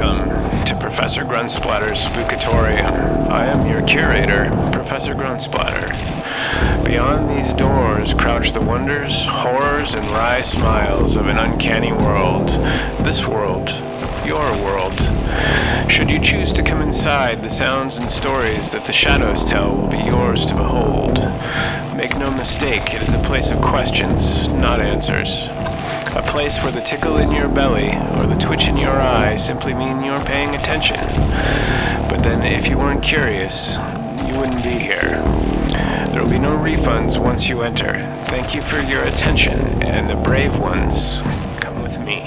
Welcome to Professor Grunsplatter's Spookatorium. I am your curator, Professor Grunsplatter. Beyond these doors crouch the wonders, horrors, and wry smiles of an uncanny world. This world, your world. Should you choose to come inside, the sounds and stories that the shadows tell will be yours to behold. Make no mistake, it is a place of questions, not answers. A place where the tickle in your belly or the twitch in your eye simply mean you're paying attention. But then, if you weren't curious, you wouldn't be here. There will be no refunds once you enter. Thank you for your attention, and the brave ones come with me.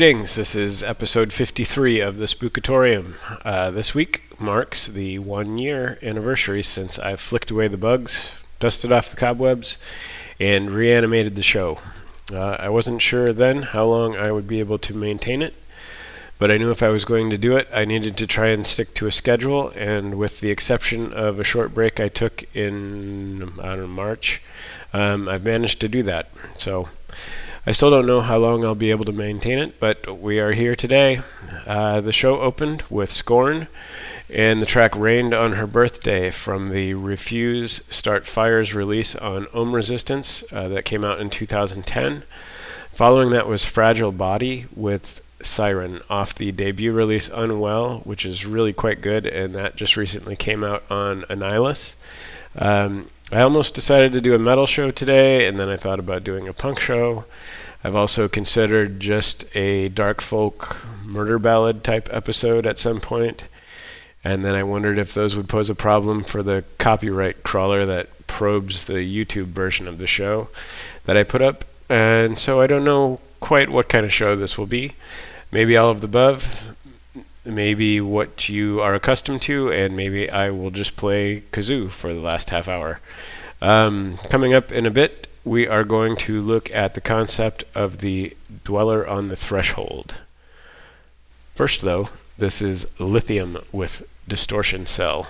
Greetings. This is episode 53 of the Spookatorium. Uh, this week marks the one year anniversary since I flicked away the bugs, dusted off the cobwebs, and reanimated the show. Uh, I wasn't sure then how long I would be able to maintain it, but I knew if I was going to do it, I needed to try and stick to a schedule, and with the exception of a short break I took in, I don't know, March, um, I've managed to do that. So I still don't know how long I'll be able to maintain it, but we are here today. Uh, the show opened with Scorn and the track Rained on Her Birthday from the Refuse Start Fires release on Ohm Resistance uh, that came out in 2010. Following that was Fragile Body with Siren off the debut release Unwell, which is really quite good, and that just recently came out on Annihilus. Um, I almost decided to do a metal show today, and then I thought about doing a punk show. I've also considered just a dark folk murder ballad type episode at some point, and then I wondered if those would pose a problem for the copyright crawler that probes the YouTube version of the show that I put up. And so I don't know quite what kind of show this will be maybe all of the above, maybe what you are accustomed to, and maybe I will just play kazoo for the last half hour. Um, coming up in a bit, we are going to look at the concept of the dweller on the threshold. First, though, this is Lithivm with distortion cell.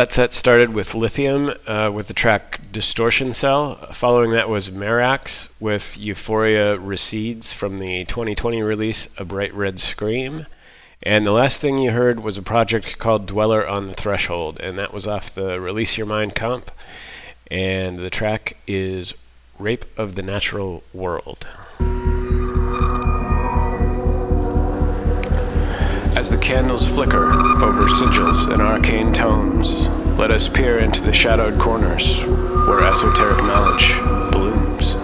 That set started with Lithivm uh, with the track Distortion Cell. Following that was Marax with Euphoria Recedes from the 2020 release A Bright Red Scream. And the last thing you heard was a project called Dweller on the Threshold, and that was off the Release Your Mind comp. And the track is Rape of the Natural World. Candles flicker over sigils and arcane tomes, let us peer into the shadowed corners where esoteric knowledge blooms.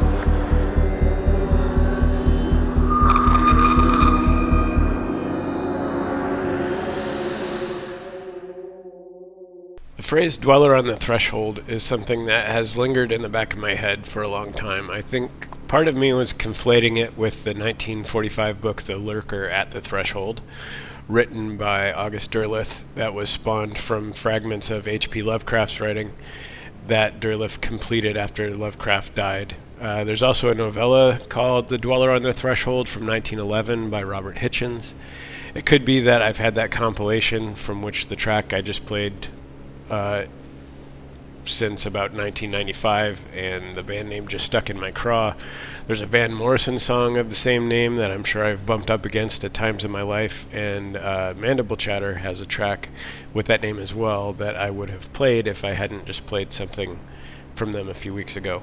The phrase dweller on the threshold is something that has lingered in the back of my head for a long time. I think part of me was conflating it with the 1945 book The Lurker at the Threshold, written by August Derleth that was spawned from fragments of H.P. Lovecraft's writing that Derleth completed after Lovecraft died. Uh, there's also a novella called The Dweller on the Threshold from 1911 by Robert Hichens. It could be that I've had that compilation from which the track I just played uh, since about 1995, and the band name just stuck in my craw. There's a Van Morrison song of the same name that I'm sure I've bumped up against at times in my life, and uh, Mandible Chatter has a track with that name as well that I would have played if I hadn't just played something from them a few weeks ago.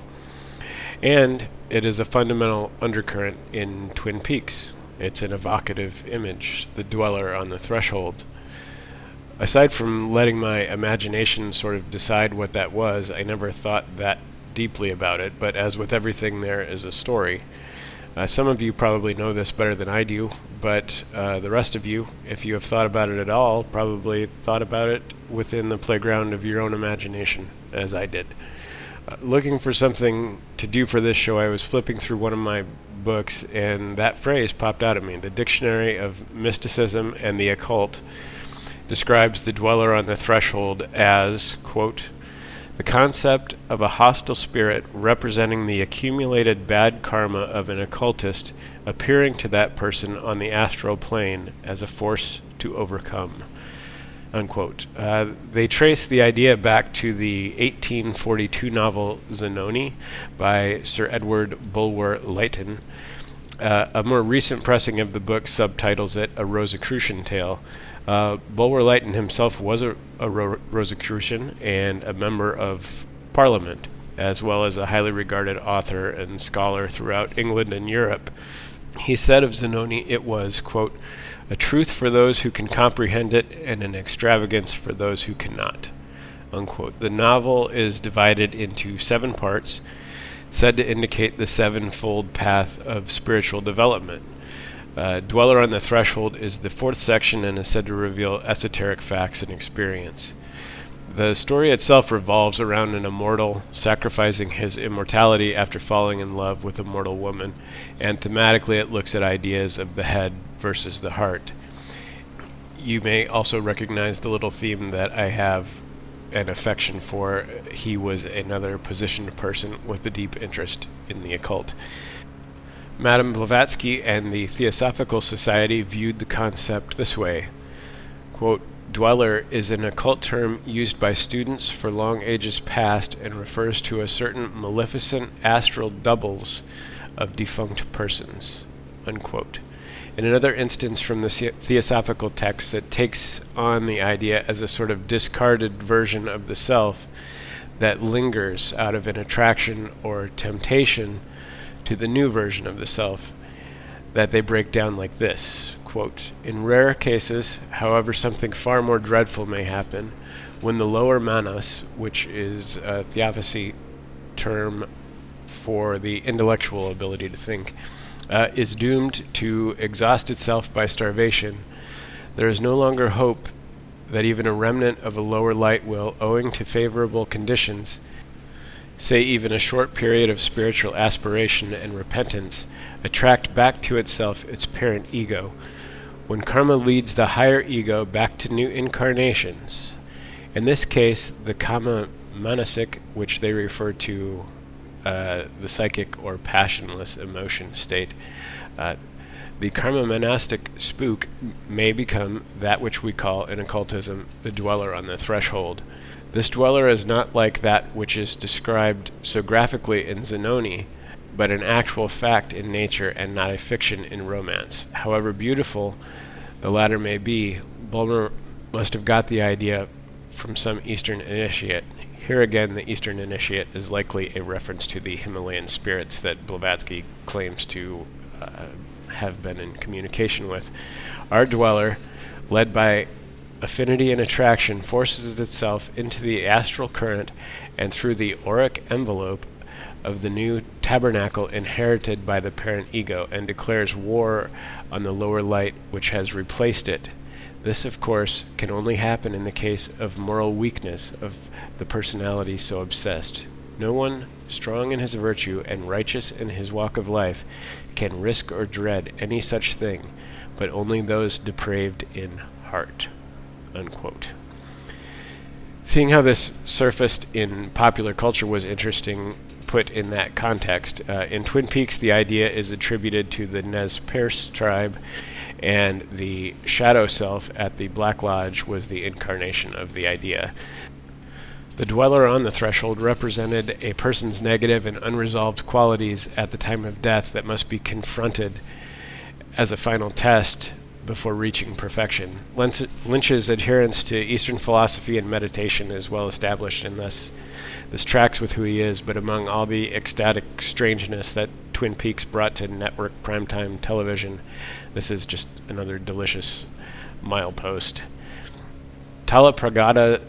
And it is a fundamental undercurrent in Twin Peaks. It's an evocative image, the dweller on the threshold aside from letting my imagination sort of decide what that was, I never thought that deeply about it. But as with everything, there is a story. Uh, some of you probably know this better than I do, but uh, the rest of you, if you have thought about it at all, probably thought about it within the playground of your own imagination, as I did. Uh, looking for something to do for this show, I was flipping through one of my books, and that phrase popped out at me the Dictionary of Mysticism and the Occult describes the dweller on the threshold as, quote, the concept of a hostile spirit representing the accumulated bad karma of an occultist appearing to that person on the astral plane as a force to overcome. Unquote. Uh, they trace the idea back to the 1842 novel Zanoni by Sir Edward Bulwer Lytton. Uh, a more recent pressing of the book subtitles it A Rosicrucian Tale, uh, Bulwer Lytton himself was a, a Ro- Rosicrucian and a member of Parliament, as well as a highly regarded author and scholar throughout England and Europe. He said of Zanoni it was, quote, a truth for those who can comprehend it and an extravagance for those who cannot. Unquote. The novel is divided into seven parts, said to indicate the sevenfold path of spiritual development. Uh, Dweller on the Threshold is the fourth section and is said to reveal esoteric facts and experience. The story itself revolves around an immortal sacrificing his immortality after falling in love with a mortal woman, and thematically it looks at ideas of the head versus the heart. You may also recognize the little theme that I have an affection for. He was another positioned person with a deep interest in the occult. Madame Blavatsky and the Theosophical Society viewed the concept this way quote, Dweller is an occult term used by students for long ages past and refers to a certain maleficent astral doubles of defunct persons. Unquote. In another instance from the Theosophical text, it takes on the idea as a sort of discarded version of the self that lingers out of an attraction or temptation to the new version of the self that they break down like this quote in rare cases however something far more dreadful may happen when the lower manas which is a theosophy term for the intellectual ability to think uh, is doomed to exhaust itself by starvation there is no longer hope that even a remnant of a lower light will owing to favorable conditions say even a short period of spiritual aspiration and repentance, attract back to itself its parent ego. When karma leads the higher ego back to new incarnations, in this case, the kama manasic, which they refer to uh, the psychic or passionless emotion state, uh, the kama manasic spook may become that which we call in occultism the dweller on the threshold This dweller is not like that which is described so graphically in Zanoni, but an actual fact in nature and not a fiction in romance. However beautiful the latter may be, Bulwer must have got the idea from some Eastern initiate. Here again, the Eastern initiate is likely a reference to the Himalayan spirits that Blavatsky claims to uh, have been in communication with. Our dweller, led by affinity and attraction, forces itself into the astral current and through the auric envelope of the new tabernacle inherited by the parent ego and declares war on the lower light which has replaced it. This, of course, can only happen in the case of moral weakness of the personality so obsessed. No one strong in his virtue and righteous in his walk of life can risk or dread any such thing, but only those depraved in heart. Unquote. Seeing how this surfaced in popular culture was interesting put in that context. Uh, in Twin Peaks, the idea is attributed to the Nez Perce tribe, and the shadow self at the Black Lodge was the incarnation of the idea. The dweller on the threshold represented a person's negative and unresolved qualities at the time of death that must be confronted as a final test before reaching perfection. Lynch's adherence to Eastern philosophy and meditation is well established, and thus this tracks with who he is, but among all the ecstatic strangeness that Twin Peaks brought to network primetime television, this is just another delicious milepost. Tala Talapragada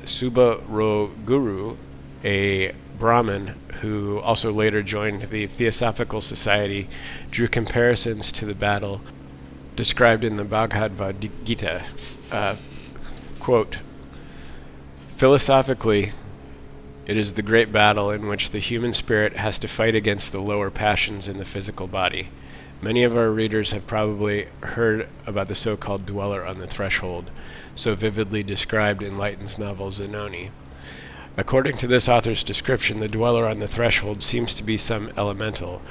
Guru, a Brahmin who also later joined the Theosophical Society, drew comparisons to the battle described in the Bhagavad Gita. Uh, quote, Philosophically, it is the great battle in which the human spirit has to fight against the lower passions in the physical body. Many of our readers have probably heard about the so called dweller on the threshold, so vividly described in Lytton's novel Zanoni. According to this author's description, the dweller on the threshold seems to be some elemental,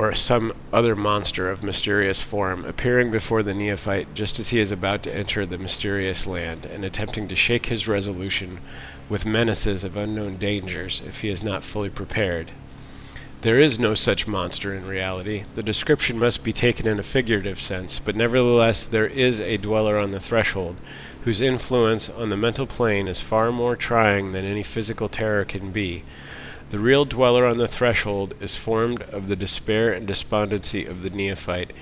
or some other monster of mysterious form, appearing before the neophyte just as he is about to enter the mysterious land, and attempting to shake his resolution with menaces of unknown dangers if he is not fully prepared. There is no such monster in reality. The description must be taken in a figurative sense, but nevertheless there is a dweller on the threshold, whose influence on the mental plane is far more trying than any physical terror can be. The real dweller on the threshold is formed of the despair and despondency of the neophyte,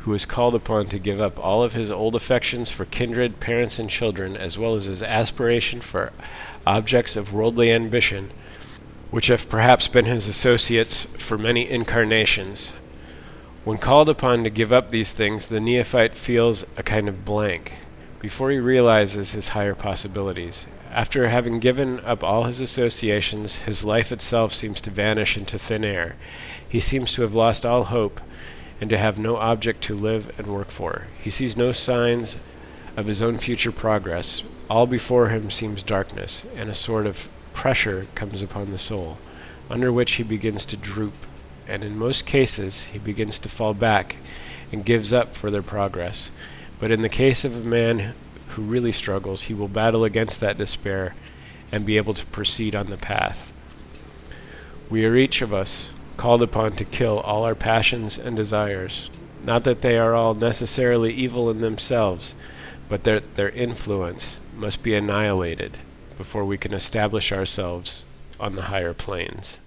who is called upon to give up all of his old affections for kindred, parents, and children, as well as his aspiration for objects of worldly ambition, which have perhaps been his associates for many incarnations. When called upon to give up these things, the neophyte feels a kind of blank before he realizes his higher possibilities. After having given up all his associations, his life itself seems to vanish into thin air. He seems to have lost all hope and to have no object to live and work for. He sees no signs of his own future progress, all before him seems darkness, and a sort of pressure comes upon the soul, under which he begins to droop, and in most cases he begins to fall back and gives up further progress. But in the case of a man who really struggles, he will battle against that despair and be able to proceed on the path. We are each of us called upon to kill all our passions and desires, not that they are all necessarily evil in themselves, but that their influence must be annihilated before we can establish ourselves on the higher planes.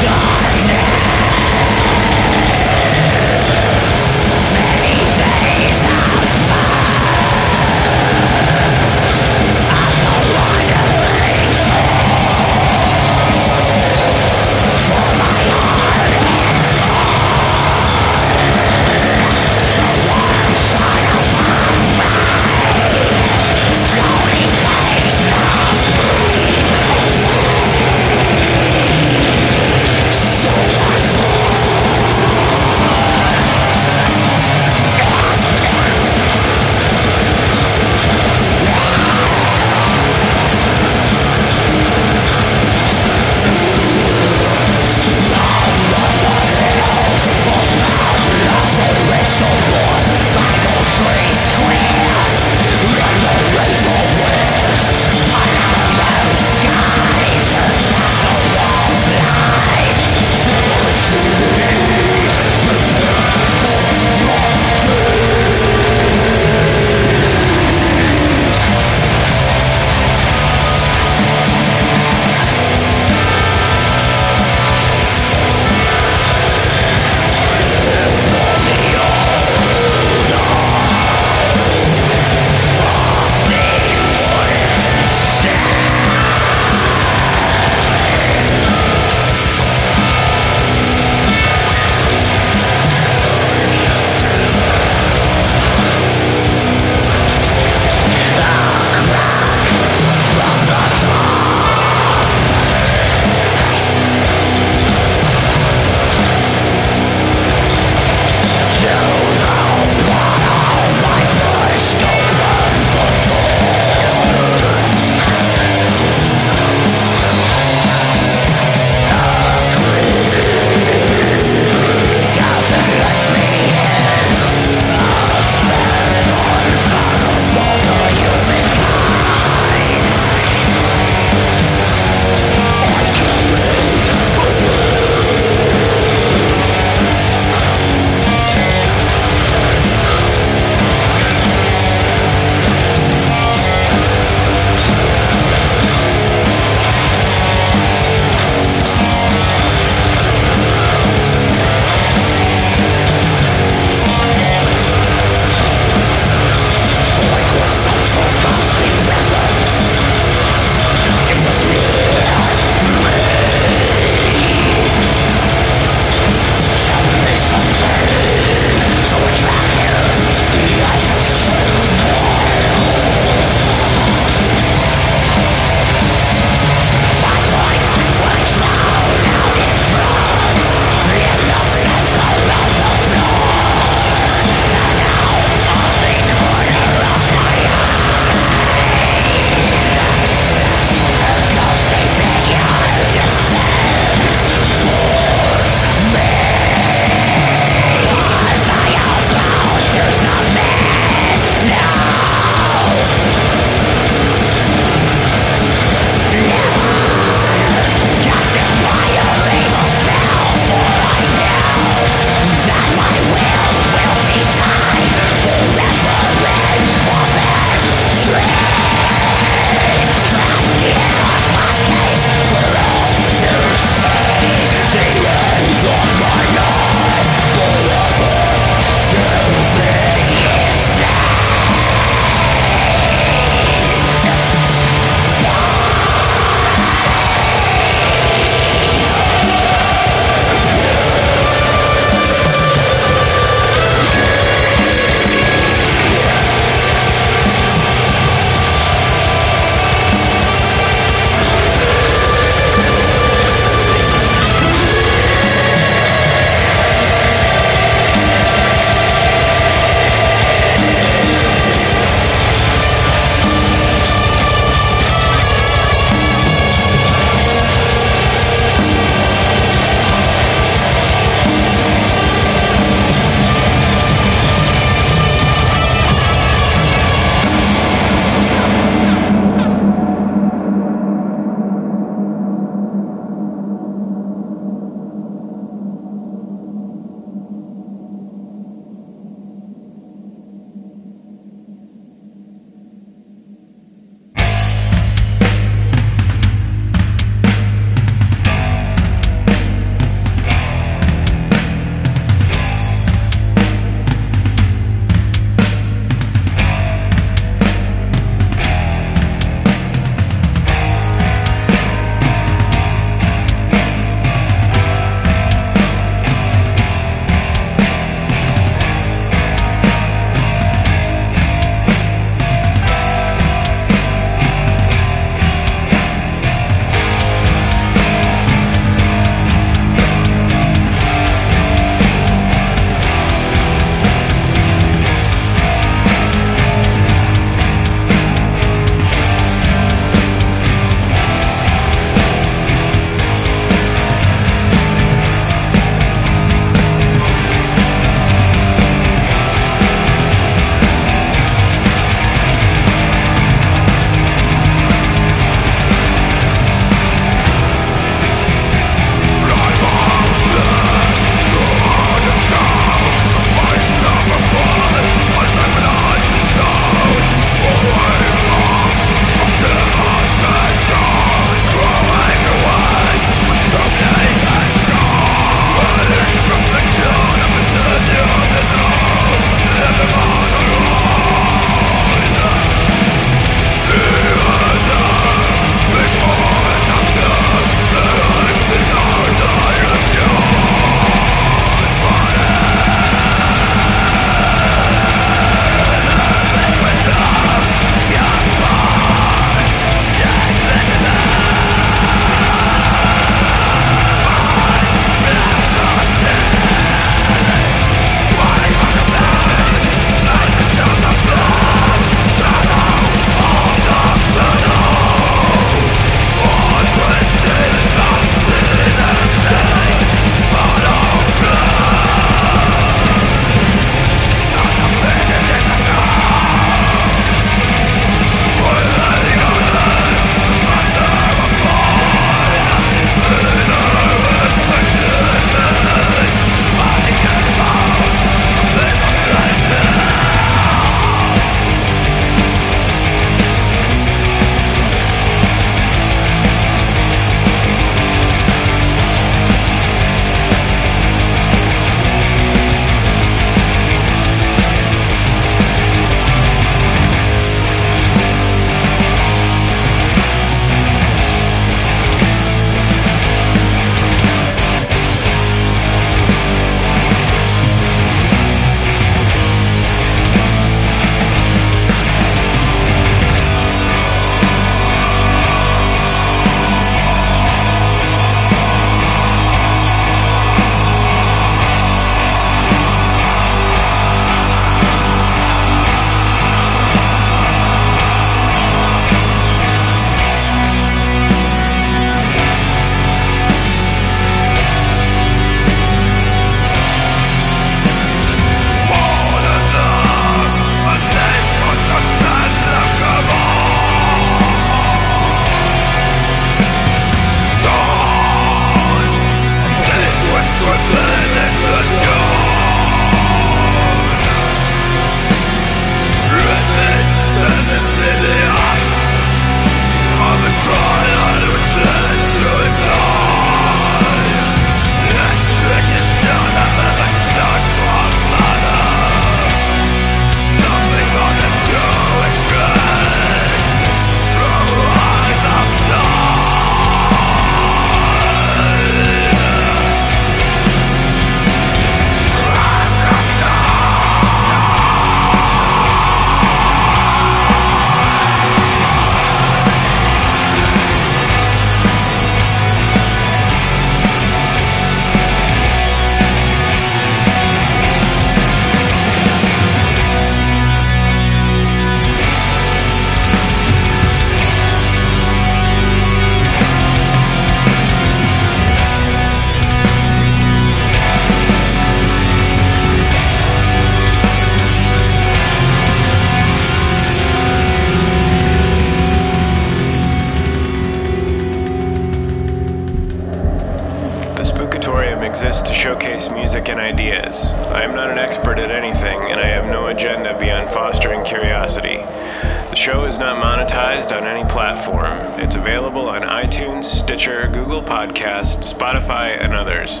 And ideas. I am not an expert at anything, and I have no agenda beyond fostering curiosity. The show is not monetized on any platform. It's available on iTunes, Stitcher, Google Podcasts, Spotify, and others.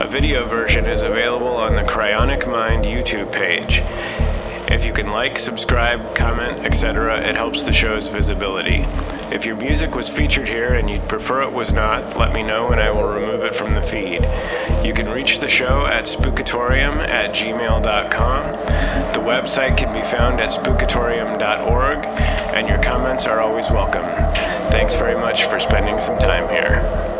A video version is available on the Cryonic Mind YouTube page. If you can like, subscribe, comment, etc., it helps the show's visibility. If your music was featured here and you'd prefer it was not, let me know and I will remove it from the feed. You can reach the show at spookatorium at gmail.com. The website can be found at spookatorium.org, and your comments are always welcome. Thanks very much for spending some time here.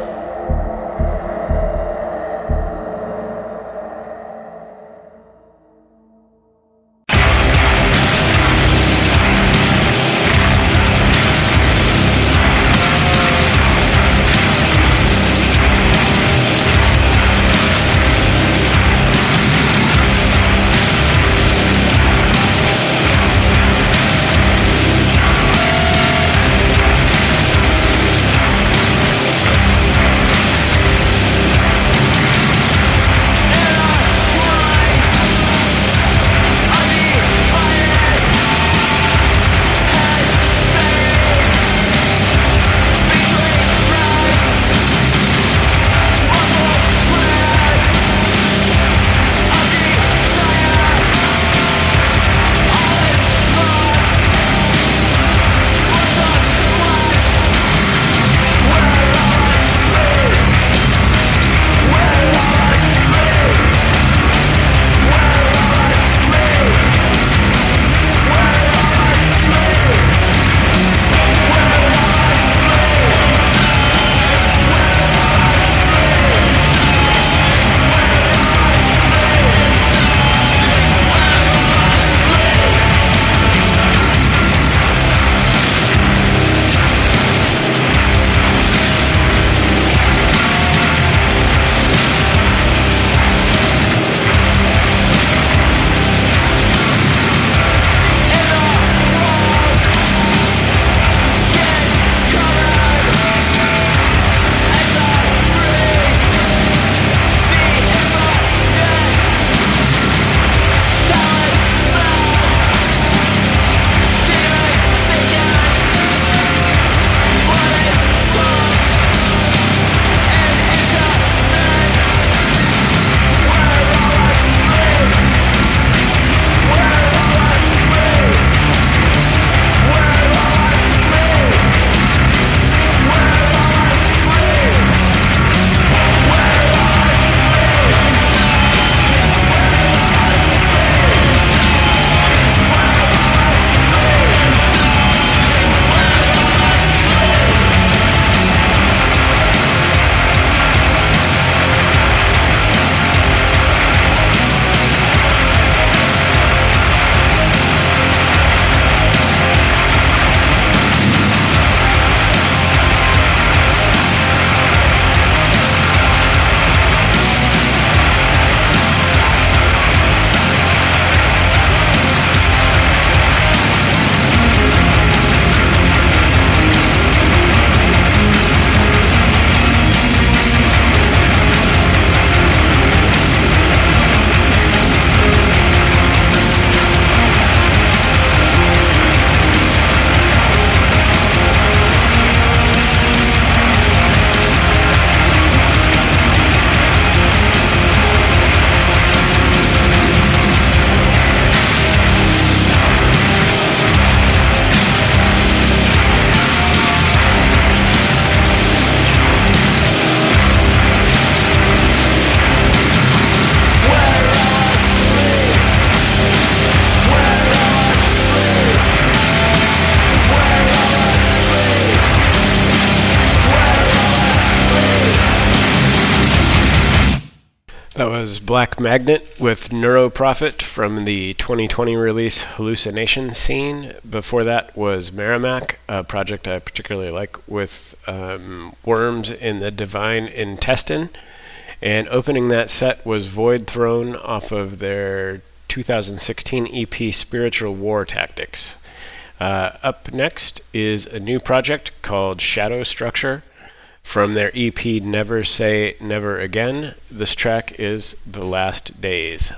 Black Magnet with Neuroprofit from the 2020 release Hallucination Scene. Before that was Merrimack, a project I particularly like with um, worms in the divine intestine. And opening that set was Voidthrone off of their 2016 EP Spiritual War Tactics. Uh, up next is a new project called Shadow Structure. From their EP Never Say Never Again, this track is The Last Days.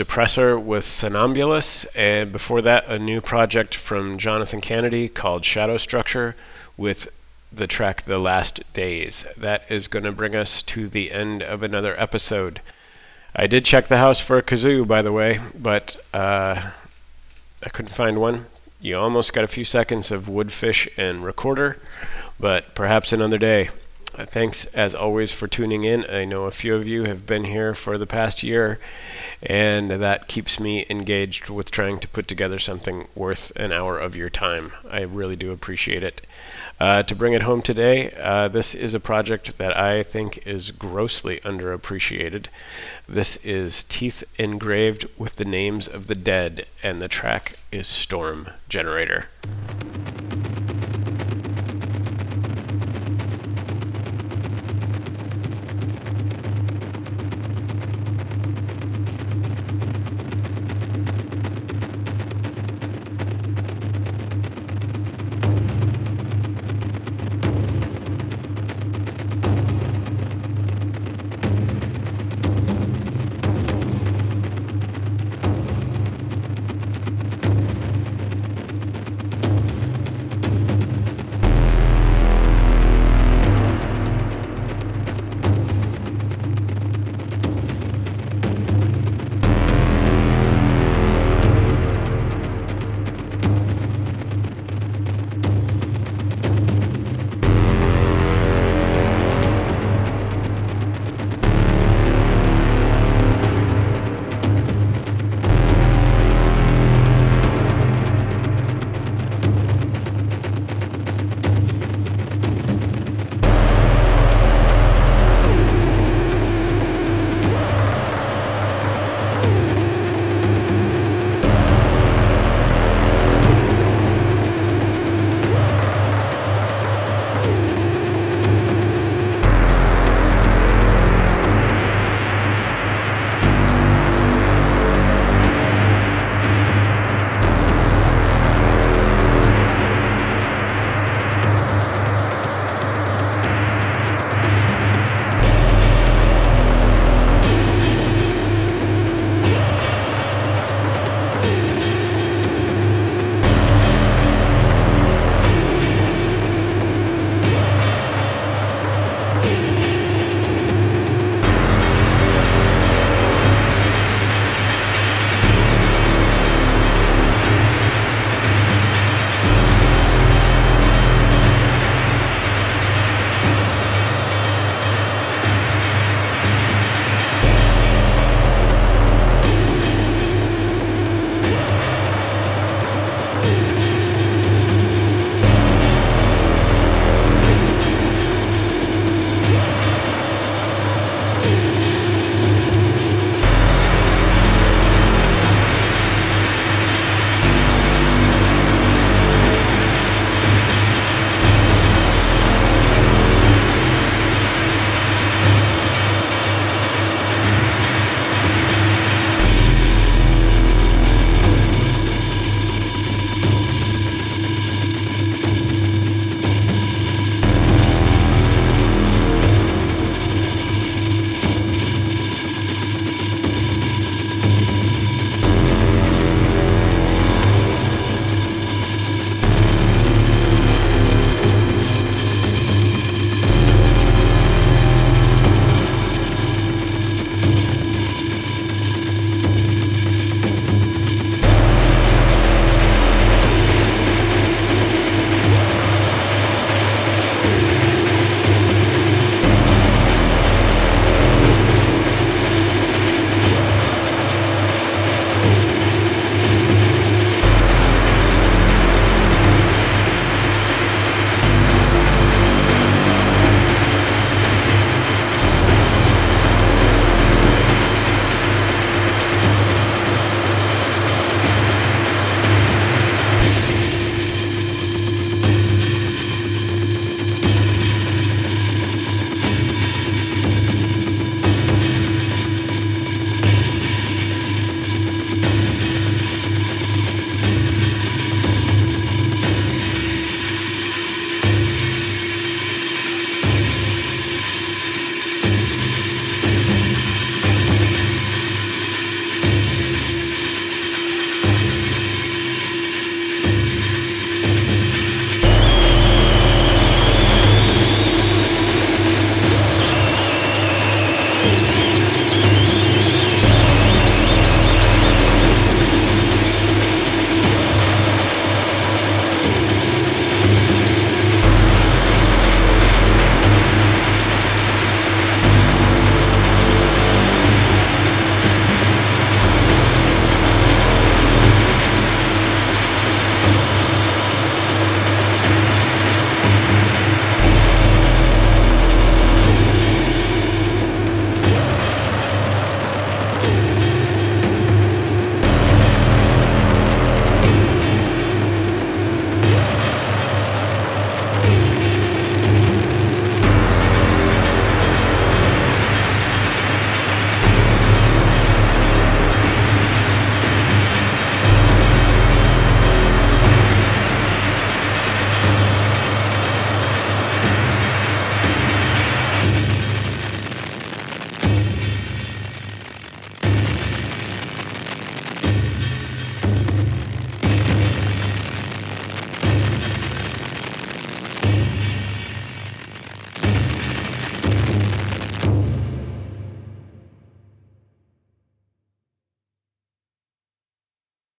Depressor with Somnambulous, and before that, a new project from Jonathan Kennedy called Shadow Structure with the track The Last Days. That is going to bring us to the end of another episode. I did check the house for a kazoo, by the way, but uh, I couldn't find one. You almost got a few seconds of woodfish and recorder, but perhaps another day. Thanks, as always, for tuning in. I know a few of you have been here for the past year, and that keeps me engaged with trying to put together something worth an hour of your time. I really do appreciate it. Uh, to bring it home today, uh, this is a project that I think is grossly underappreciated. This is Teeth Engraved with the Names of the Dead, and the track is Storm Generator.